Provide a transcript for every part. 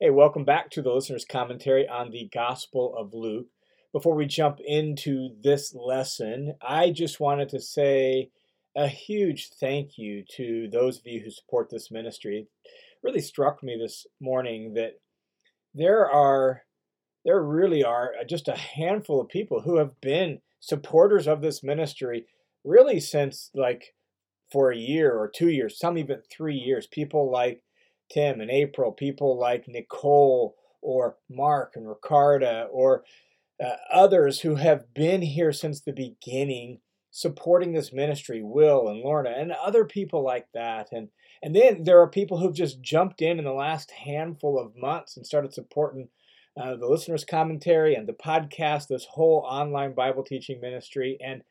Hey, welcome back to the listener's commentary on the Gospel of Luke. Before we jump into this lesson, I just wanted to say a huge thank you to those of you who support this ministry. It really struck me this morning that there are there really are just a handful of people who have been supporters of this ministry really since like for a year or two years, some even three years. People like Tim and April, people like Nicole or Mark and Ricarda or uh, others who have been here since the beginning supporting this ministry, Will and Lorna and other people like that. And and then there are people who've just jumped in in the last handful of months and started supporting uh, the listeners' commentary and the podcast, this whole online Bible teaching ministry. And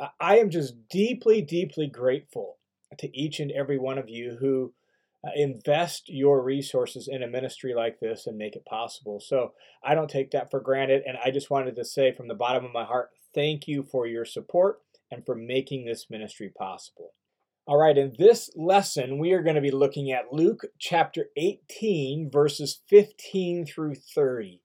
uh, I am just deeply, deeply grateful to each and every one of you who Uh, invest your resources in a ministry like this and make it possible. So I don't take that for granted. And I just wanted to say from the bottom of my heart, thank you for your support and for making this ministry possible. All right, in this lesson, we are going to be looking at Luke chapter 18, verses 15 through 30.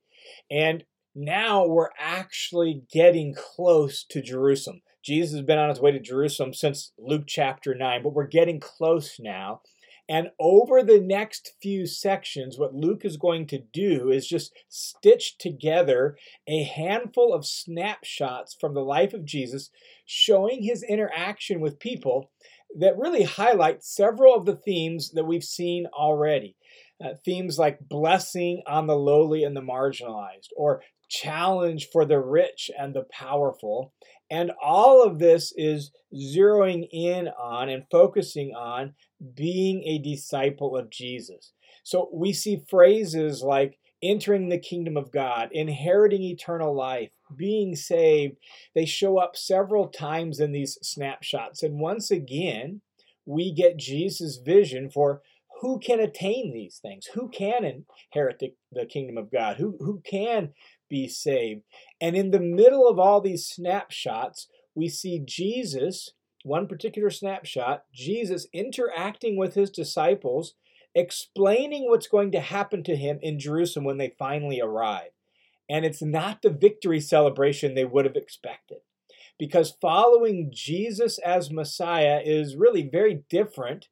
And now we're actually getting close to Jerusalem. Jesus has been on his way to Jerusalem since Luke chapter 9, but we're getting close now. And over the next few sections, what Luke is going to do is just stitch together a handful of snapshots from the life of Jesus, showing his interaction with people that really highlight several of the themes that we've seen already. Uh, themes like blessing on the lowly and the marginalized, or challenge for the rich and the powerful. And all of this is zeroing in on and focusing on being a disciple of Jesus. So we see phrases like entering the kingdom of God, inheriting eternal life, being saved. They show up several times in these snapshots. And once again, we get Jesus' vision for who can attain these things, who can inherit the, the kingdom of God, who, who can be saved. And in the middle of all these snapshots, we see Jesus, one particular snapshot, Jesus interacting with his disciples, explaining what's going to happen to him in Jerusalem when they finally arrive. And it's not the victory celebration they would have expected. Because following Jesus as Messiah is really very different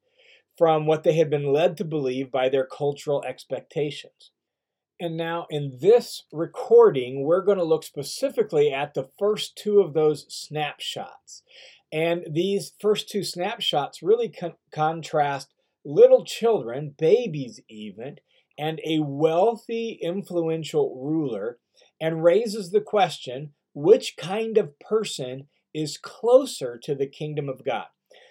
from what they had been led to believe by their cultural expectations. And now, in this recording, we're going to look specifically at the first two of those snapshots. And these first two snapshots really con- contrast little children, babies even, and a wealthy, influential ruler, and raises the question which kind of person is closer to the kingdom of God?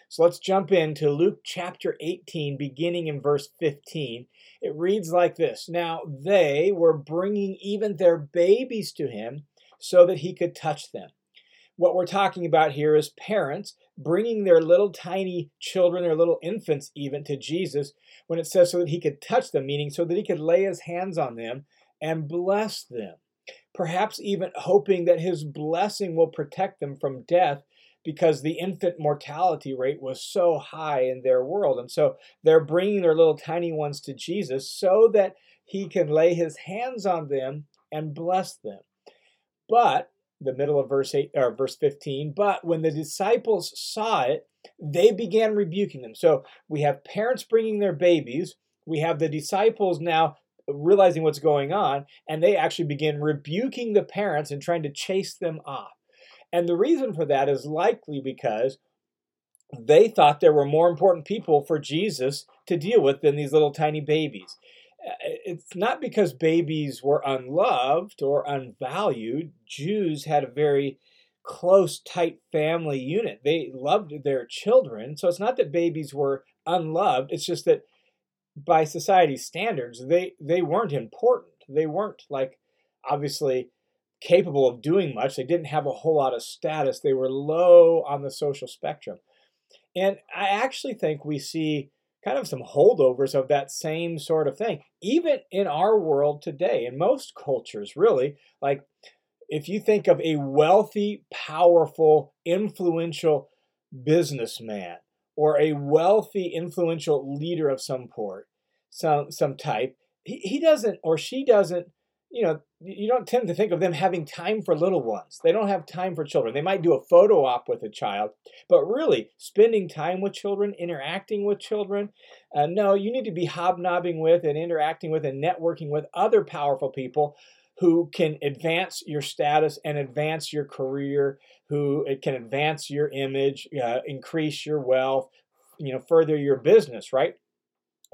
So let's jump into Luke chapter 18, beginning in verse 15. It reads like this Now they were bringing even their babies to him so that he could touch them. What we're talking about here is parents bringing their little tiny children, their little infants even, to Jesus when it says so that he could touch them, meaning so that he could lay his hands on them and bless them. Perhaps even hoping that his blessing will protect them from death because the infant mortality rate was so high in their world. And so they're bringing their little tiny ones to Jesus so that he can lay his hands on them and bless them. But the middle of verse 8 or verse 15, but when the disciples saw it, they began rebuking them. So we have parents bringing their babies, we have the disciples now realizing what's going on, and they actually begin rebuking the parents and trying to chase them off. And the reason for that is likely because they thought there were more important people for Jesus to deal with than these little tiny babies. Uh, it's not because babies were unloved or unvalued. Jews had a very close, tight family unit. They loved their children. So it's not that babies were unloved. It's just that by society's standards, they, they weren't important. They weren't like obviously capable of doing much. They didn't have a whole lot of status. They were low on the social spectrum. And I actually think we see kind of some holdovers of that same sort of thing, even in our world today, in most cultures, really. Like, if you think of a wealthy, powerful, influential businessman or a wealthy, influential leader of some port, some, some type, he, he doesn't or she doesn't you know, you don't tend to think of them having time for little ones. They don't have time for children. They might do a photo op with a child, but really spending time with children, interacting with children, uh, no, you need to be hobnobbing with and interacting with and networking with other powerful people who can advance your status and advance your career, who it can advance your image, uh, increase your wealth, you know, further your business, right?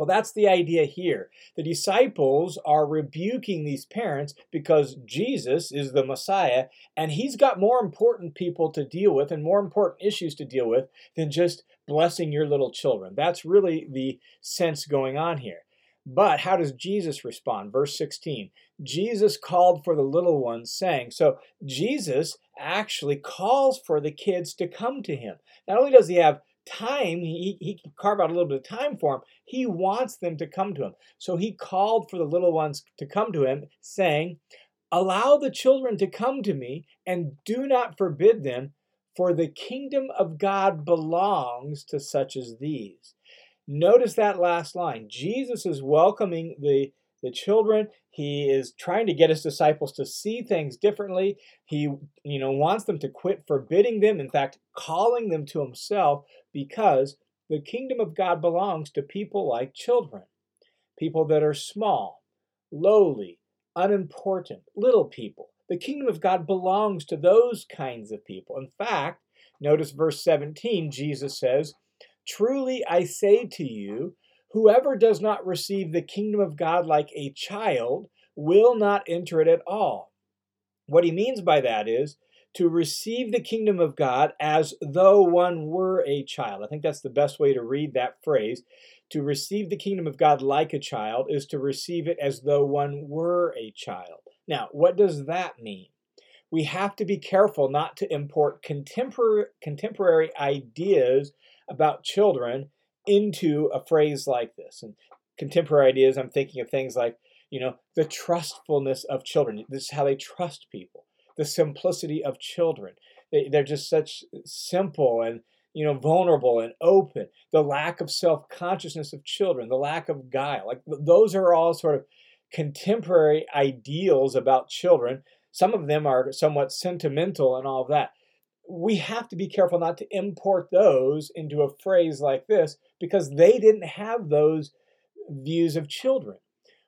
Well, that's the idea here. The disciples are rebuking these parents because Jesus is the Messiah and he's got more important people to deal with and more important issues to deal with than just blessing your little children. That's really the sense going on here. But how does Jesus respond? Verse 16 Jesus called for the little ones, saying, So Jesus actually calls for the kids to come to him. Not only does he have time, he, he can carve out a little bit of time for them. He wants them to come to him. So he called for the little ones to come to him, saying, Allow the children to come to me, and do not forbid them, for the kingdom of God belongs to such as these. Notice that last line. Jesus is welcoming the the children. He is trying to get his disciples to see things differently. He, you know, wants them to quit forbidding them, in fact, calling them to himself because the kingdom of God belongs to people like children, people that are small, lowly, unimportant, little people. The kingdom of God belongs to those kinds of people. In fact, notice verse 17, Jesus says, Truly I say to you, Whoever does not receive the kingdom of God like a child will not enter it at all. What he means by that is to receive the kingdom of God as though one were a child. I think that's the best way to read that phrase. To receive the kingdom of God like a child is to receive it as though one were a child. Now, what does that mean? We have to be careful not to import contemporary, contemporary ideas about children into a phrase like this. And contemporary ideas, I'm thinking of things like, you know, the trustfulness of children. This is how they trust people. The simplicity of children. They, they're just such simple and you know vulnerable and open. The lack of self consciousness of children. The lack of guile. Like those are all sort of contemporary ideals about children. Some of them are somewhat sentimental and all of that we have to be careful not to import those into a phrase like this because they didn't have those views of children.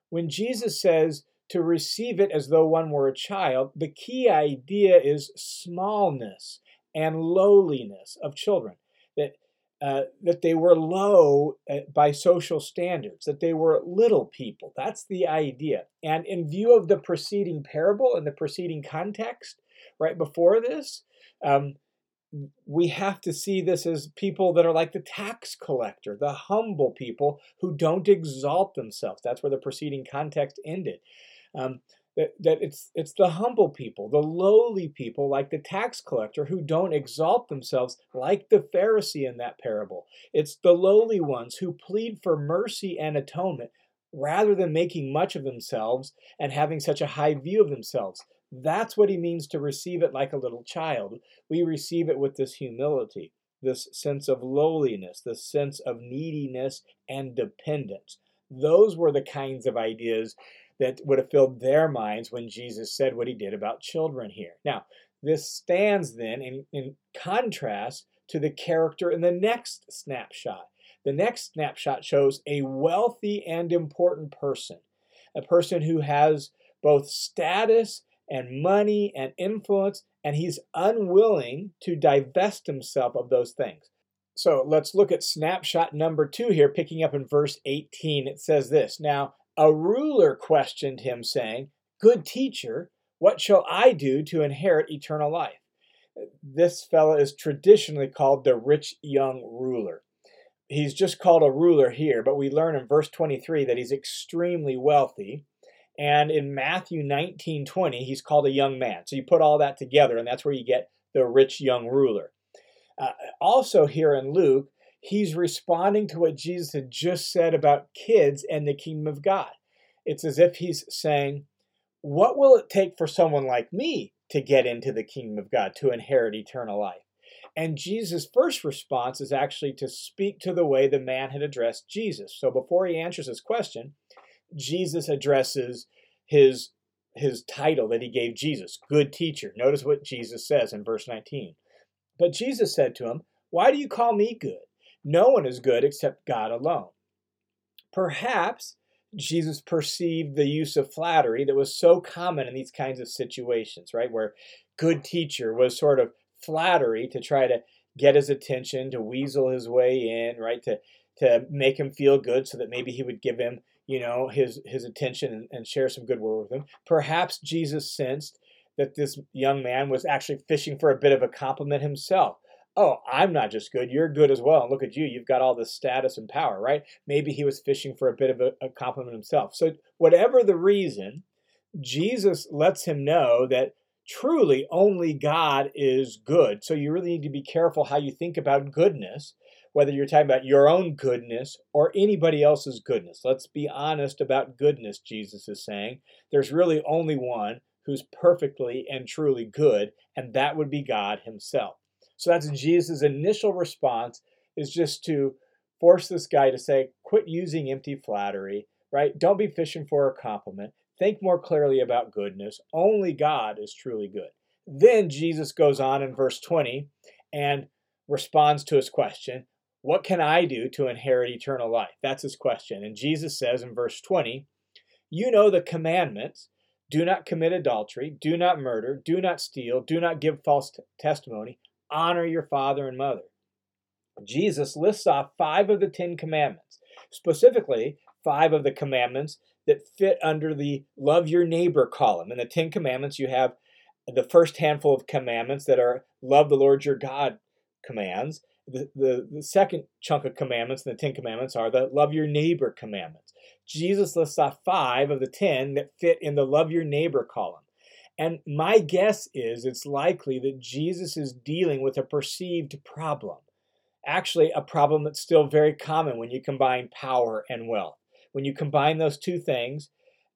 When Jesus says to receive it as though one were a child, the key idea is smallness and lowliness of children. That uh, that they were low uh, by social standards, that they were little people. That's the idea. And in view of the preceding parable and the preceding context, right before this, um, we have to see this as people that are like the tax collector, the humble people who don't exalt themselves. That's where the preceding context ended. Um, that, that it's it's the humble people, the lowly people, like the tax collector, who don't exalt themselves, like the Pharisee in that parable. It's the lowly ones who plead for mercy and atonement rather than making much of themselves and having such a high view of themselves. That's what he means to receive it like a little child. We receive it with this humility, this sense of lowliness, this sense of neediness and dependence. Those were the kinds of ideas that would have filled their minds when Jesus said what he did about children here. Now, this stands then in, in contrast to the character in the next snapshot. The next snapshot shows a wealthy and important person, a person who has both status and money and influence, and he's unwilling to divest himself of those things. So let's look at snapshot number two here, picking up in verse 18. It says this Now, a ruler questioned him, saying, Good teacher, what shall I do to inherit eternal life? This fellow is traditionally called the rich young ruler. He's just called a ruler here, but we learn in verse 23 that he's extremely wealthy. And in Matthew 19 20, he's called a young man. So you put all that together, and that's where you get the rich young ruler. Uh, also, here in Luke, he's responding to what Jesus had just said about kids and the kingdom of God. It's as if he's saying, What will it take for someone like me to get into the kingdom of God, to inherit eternal life? And Jesus' first response is actually to speak to the way the man had addressed Jesus. So before he answers his question, Jesus addresses his his title that he gave Jesus, good teacher. Notice what Jesus says in verse 19. But Jesus said to him, Why do you call me good? No one is good except God alone. Perhaps Jesus perceived the use of flattery that was so common in these kinds of situations, right? Where good teacher was sort of flattery to try to get his attention, to weasel his way in, right? To to make him feel good so that maybe he would give him, you know, his his attention and, and share some good word with him. Perhaps Jesus sensed that this young man was actually fishing for a bit of a compliment himself oh, I'm not just good, you're good as well. And look at you, you've got all this status and power, right? Maybe he was fishing for a bit of a, a compliment himself. So, whatever the reason, Jesus lets him know that truly only God is good. So, you really need to be careful how you think about goodness, whether you're talking about your own goodness or anybody else's goodness. Let's be honest about goodness, Jesus is saying. There's really only one who's perfectly and truly good, and that would be God Himself. So that's Jesus' initial response is just to force this guy to say, quit using empty flattery, right? Don't be fishing for a compliment. Think more clearly about goodness. Only God is truly good. Then Jesus goes on in verse 20 and responds to his question, What can I do to inherit eternal life? That's his question. And Jesus says in verse 20, You know the commandments do not commit adultery, do not murder, do not steal, do not give false t- testimony, honor your father and mother. Jesus lists off five of the Ten Commandments, specifically, five of the commandments that fit under the love your neighbor column. In the Ten Commandments, you have the first handful of commandments that are love the Lord your God commands. The, the, the second chunk of commandments in the Ten Commandments are the love your neighbor commandments. Jesus lists off five of the ten that fit in the love your neighbor column. And my guess is it's likely that Jesus is dealing with a perceived problem. Actually, a problem that's still very common when you combine power and wealth. When you combine those two things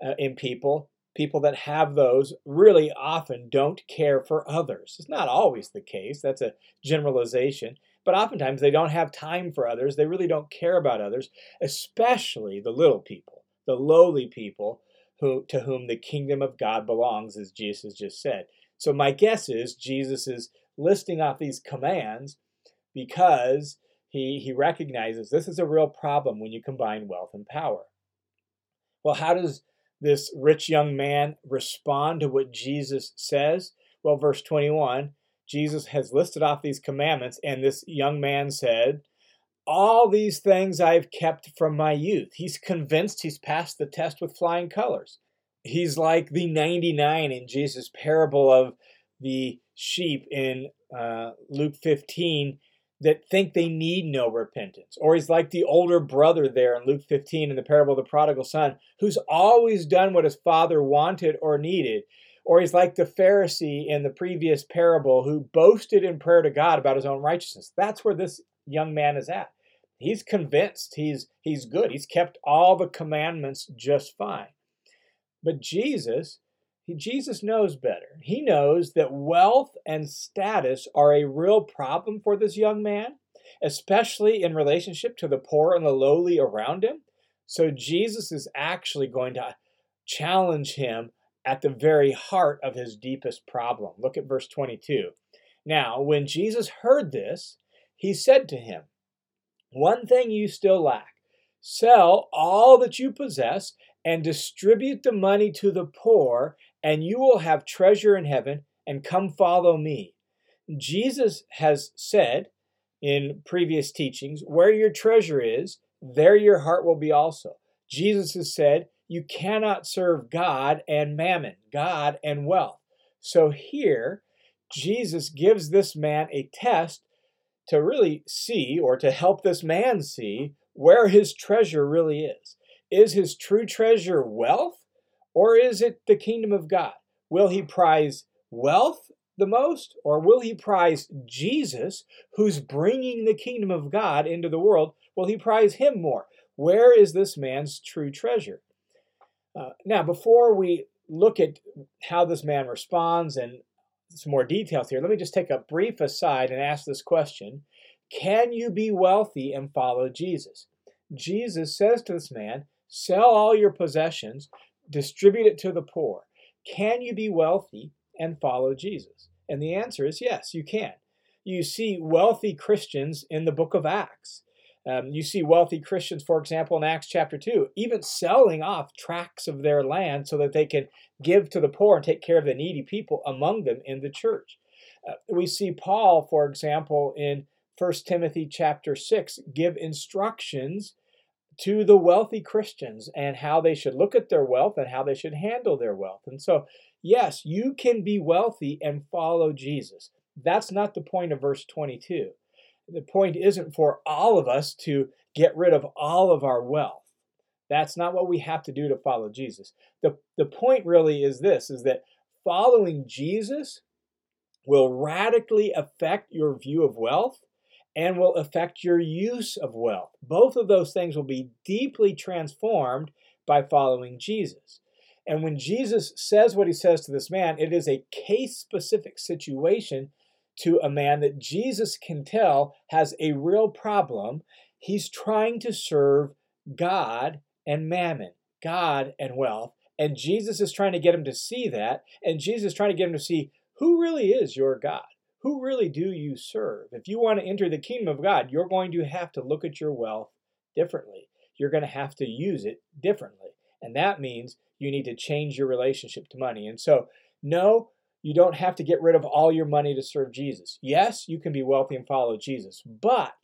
uh, in people, people that have those really often don't care for others. It's not always the case, that's a generalization, but oftentimes they don't have time for others. They really don't care about others, especially the little people, the lowly people who, to whom the kingdom of God belongs, as Jesus just said. So my guess is Jesus is listing off these commands because he, he recognizes this is a real problem when you combine wealth and power. Well, how does this rich young man respond to what Jesus says? Well, verse 21, Jesus has listed off these commandments, and this young man said, all these things I've kept from my youth. He's convinced he's passed the test with flying colors. He's like the 99 in Jesus' parable of the sheep in uh, Luke 15 that think they need no repentance. Or he's like the older brother there in Luke 15 in the parable of the prodigal son, who's always done what his father wanted or needed. Or he's like the Pharisee in the previous parable who boasted in prayer to God about his own righteousness. That's where this young man is at. He's convinced he's he's good. He's kept all the commandments just fine. But Jesus, Jesus knows better. He knows that wealth and status are a real problem for this young man, especially in relationship to the poor and the lowly around him. So Jesus is actually going to challenge him at the very heart of his deepest problem. Look at verse 22. Now, when Jesus heard this, he said to him, one thing you still lack sell all that you possess and distribute the money to the poor, and you will have treasure in heaven, and come follow me. Jesus has said in previous teachings, where your treasure is, there your heart will be also. Jesus has said, you cannot serve God and mammon, God and wealth. So here, Jesus gives this man a test to really see or to help this man see where his treasure really is. Is his true treasure wealth or is it the kingdom of God? Will he prize wealth the most or will he prize Jesus who's bringing the kingdom of God into the world? Will he prize him more? Where is this man's true treasure? Uh, now, before we look at how this man responds and some more details here, let me just take a brief aside and ask this question Can you be wealthy and follow Jesus? Jesus says to this man, Sell all your possessions, distribute it to the poor. Can you be wealthy and follow Jesus? And the answer is yes, you can. You see wealthy Christians in the book of Acts. Um, you see wealthy Christians, for example, in Acts chapter 2, even selling off tracts of their land so that they can give to the poor and take care of the needy people among them in the church. Uh, we see Paul, for example, in 1 Timothy chapter 6, give instructions to the wealthy Christians and how they should look at their wealth and how they should handle their wealth. And so, yes, you can be wealthy and follow Jesus. That's not the point of verse 22 the point isn't for all of us to get rid of all of our wealth. That's not what we have to do to follow Jesus. The, the point really is this is that following Jesus will radically affect your view of wealth and will affect your use of wealth. Both of those things will be deeply transformed by following Jesus. And when Jesus says what he says to this man, it is a case specific situation to a man that Jesus can tell has a real problem. He's trying to serve God and mammon, God and wealth. And Jesus is trying to get him to see that. And Jesus is trying to get him to see who really is your God. Who really do you serve? If you want to enter the kingdom of God, you're going to have to look at your wealth differently. You're going to have to use it differently. And that means you need to change your relationship to money. And so, no, you don't have to get rid of all your money to serve Jesus. Yes, you can be wealthy and follow Jesus, but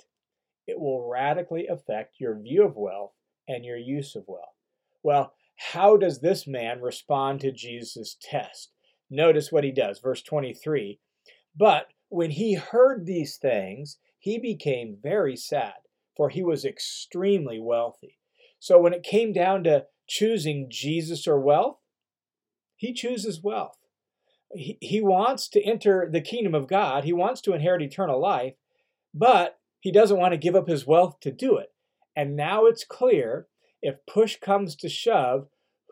it will radically affect your view of wealth and your use of wealth. Well, how does this man respond to Jesus' test? Notice what he does, verse 23. But when he heard these things, he became very sad, for he was extremely wealthy. So when it came down to choosing Jesus or wealth, he chooses wealth he, he wants to enter the kingdom of God. He wants to inherit eternal life, but he doesn't want to give up his wealth to do it. And now it's clear if push comes to shove,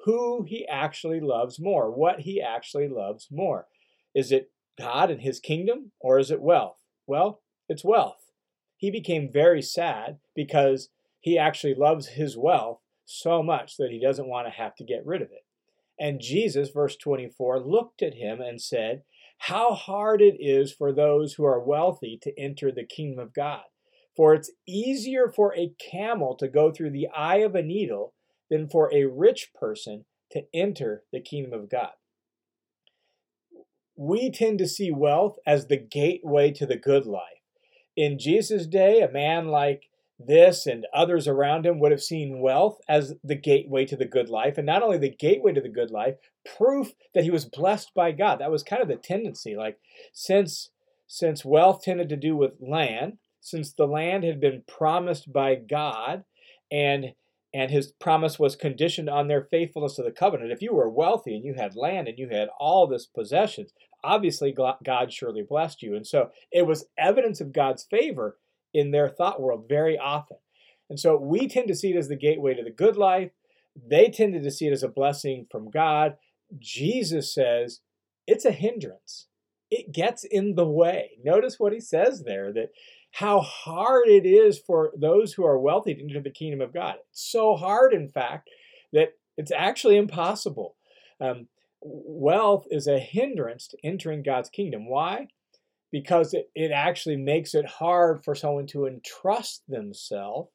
who he actually loves more, what he actually loves more. Is it God and his kingdom, or is it wealth? Well, it's wealth. He became very sad because he actually loves his wealth so much that he doesn't want to have to get rid of it. And Jesus, verse 24, looked at him and said, How hard it is for those who are wealthy to enter the kingdom of God. For it's easier for a camel to go through the eye of a needle than for a rich person to enter the kingdom of God. We tend to see wealth as the gateway to the good life. In Jesus' day, a man like this and others around him would have seen wealth as the gateway to the good life. And not only the gateway to the good life, proof that he was blessed by God. That was kind of the tendency. Like, since, since wealth tended to do with land, since the land had been promised by God and and his promise was conditioned on their faithfulness to the covenant. If you were wealthy and you had land and you had all this possessions, obviously God surely blessed you. And so it was evidence of God's favor in their thought world very often. And so we tend to see it as the gateway to the good life. They tended to see it as a blessing from God. Jesus says it's a hindrance. It gets in the way. Notice what he says there that how hard it is for those who are wealthy to enter the kingdom of God. It's so hard, in fact, that it's actually impossible. Um, wealth is a hindrance to entering God's kingdom. Why? Because it, it actually makes it hard for someone to entrust themselves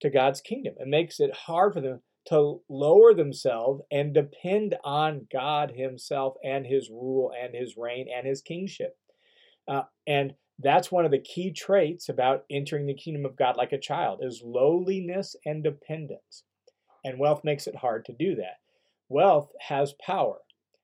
to God's kingdom. It makes it hard for them to lower themselves and depend on God Himself and His rule and His reign and His kingship. Uh, and that's one of the key traits about entering the kingdom of God like a child is lowliness and dependence. And wealth makes it hard to do that. Wealth has power,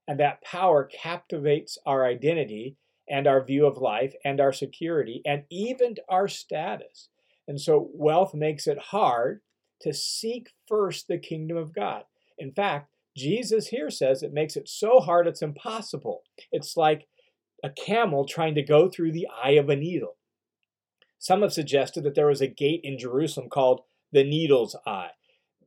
and that power captivates our identity and our view of life and our security and even our status. And so wealth makes it hard to seek first the kingdom of God. In fact, Jesus here says it makes it so hard it's impossible. It's like a camel trying to go through the eye of a needle. Some have suggested that there was a gate in Jerusalem called the Needle's Eye.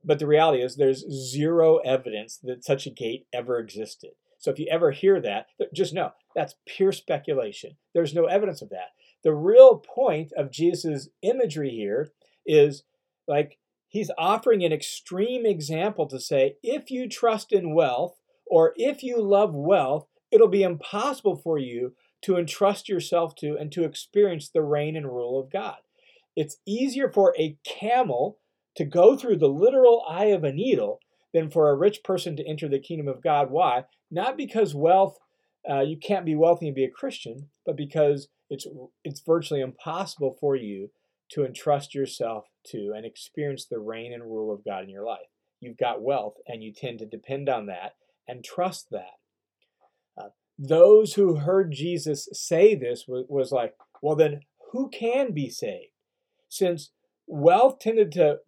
But the reality is, there's zero evidence that such a gate ever existed. So if you ever hear that, just know that's pure speculation. There's no evidence of that. The real point of Jesus' imagery here is like he's offering an extreme example to say if you trust in wealth or if you love wealth, it'll be impossible for you to entrust yourself to and to experience the reign and rule of God. It's easier for a camel to go through the literal eye of a needle than for a rich person to enter the kingdom of God. Why? Not because wealth, uh, you can't be wealthy and be a Christian, but because it's it's virtually impossible for you to entrust yourself to and experience the reign and rule of God in your life. You've got wealth, and you tend to depend on that and trust that. Uh, those who heard Jesus say this was, was like, well, then who can be saved? Since wealth tended to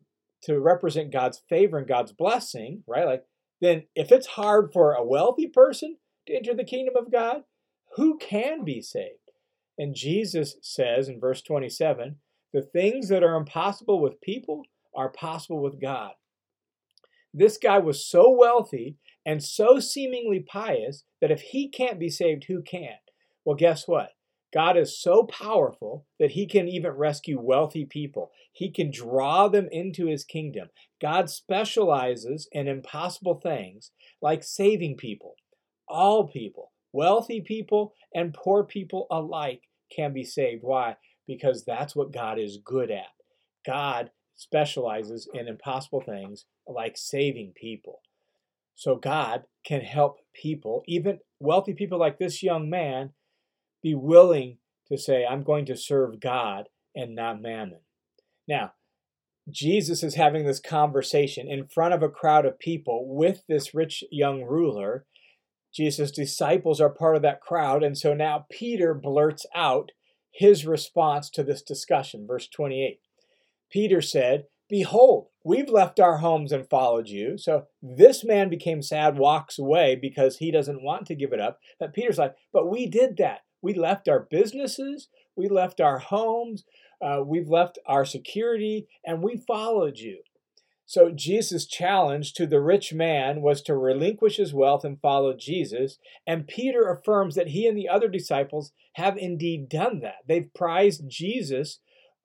to represent God's favor and God's blessing, right? Like, then if it's hard for a wealthy person to enter the kingdom of God, who can be saved? And Jesus says in verse 27 the things that are impossible with people are possible with God. This guy was so wealthy and so seemingly pious that if he can't be saved, who can? Well, guess what? God is so powerful that he can even rescue wealthy people. He can draw them into his kingdom. God specializes in impossible things like saving people. All people, wealthy people and poor people alike, can be saved. Why? Because that's what God is good at. God specializes in impossible things like saving people. So God can help people, even wealthy people like this young man, be willing to say, I'm going to serve God and not mammon. Now, Jesus is having this conversation in front of a crowd of people with this rich young ruler. Jesus' disciples are part of that crowd, and so now Peter blurts out his response to this discussion. Verse 28 Peter said, Behold, we've left our homes and followed you. So this man became sad, walks away because he doesn't want to give it up. But Peter's like, But we did that. We left our businesses, we left our homes, uh, we've left our security, and we followed you. So Jesus' challenge to the rich man was to relinquish his wealth and follow Jesus. And Peter affirms that he and the other disciples have indeed done that. They've prized Jesus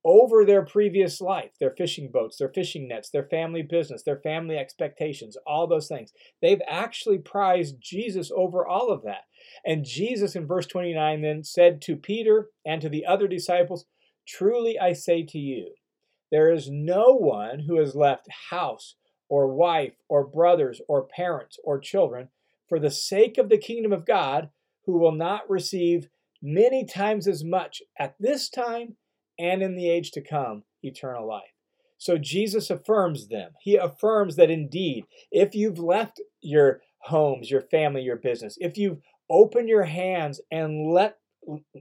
over their previous life, their fishing boats, their fishing nets, their family business, their family expectations, all those things. They've actually prized Jesus over all of that. And Jesus in verse 29 then said to Peter and to the other disciples, Truly I say to you, there is no one who has left house or wife or brothers or parents or children for the sake of the kingdom of God who will not receive many times as much at this time and in the age to come eternal life. So Jesus affirms them. He affirms that indeed, if you've left your homes, your family, your business, if you've opened your hands and let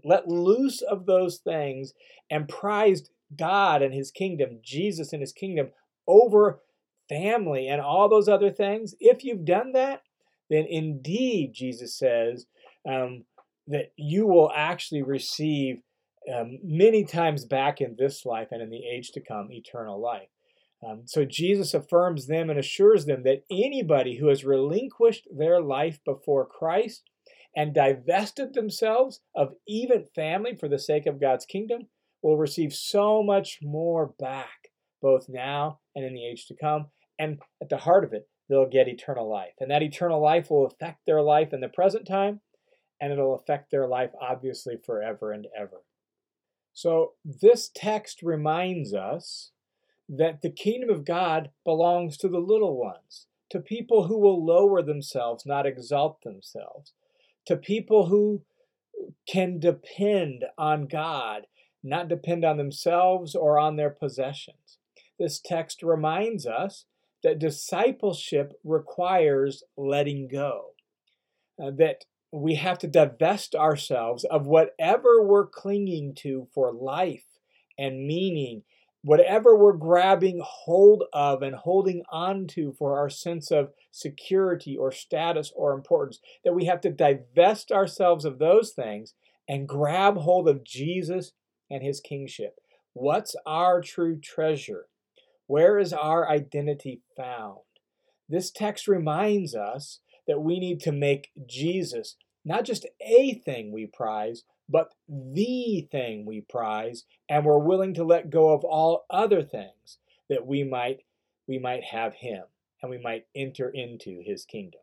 let loose of those things and prized God and his kingdom, Jesus and his kingdom over family and all those other things, if you've done that, then indeed, Jesus says, um, that you will actually receive um, many times back in this life and in the age to come eternal life. Um, so Jesus affirms them and assures them that anybody who has relinquished their life before Christ and divested themselves of even family for the sake of God's kingdom will receive so much more back, both now and in the age to come. And at the heart of it, they'll get eternal life. And that eternal life will affect their life in the present time, and it'll affect their life, obviously, forever and ever. So, this text reminds us that the kingdom of God belongs to the little ones, to people who will lower themselves, not exalt themselves, to people who can depend on God, not depend on themselves or on their possessions. This text reminds us that discipleship requires letting go, uh, that we have to divest ourselves of whatever we're clinging to for life and meaning, whatever we're grabbing hold of and holding on to for our sense of security or status or importance, that we have to divest ourselves of those things and grab hold of Jesus and his kingship. What's our true treasure? Where is our identity found? This text reminds us that we need to make Jesus not just a thing we prize, but the thing we prize, and we're willing to let go of all other things that we might we might have him and we might enter into his kingdom.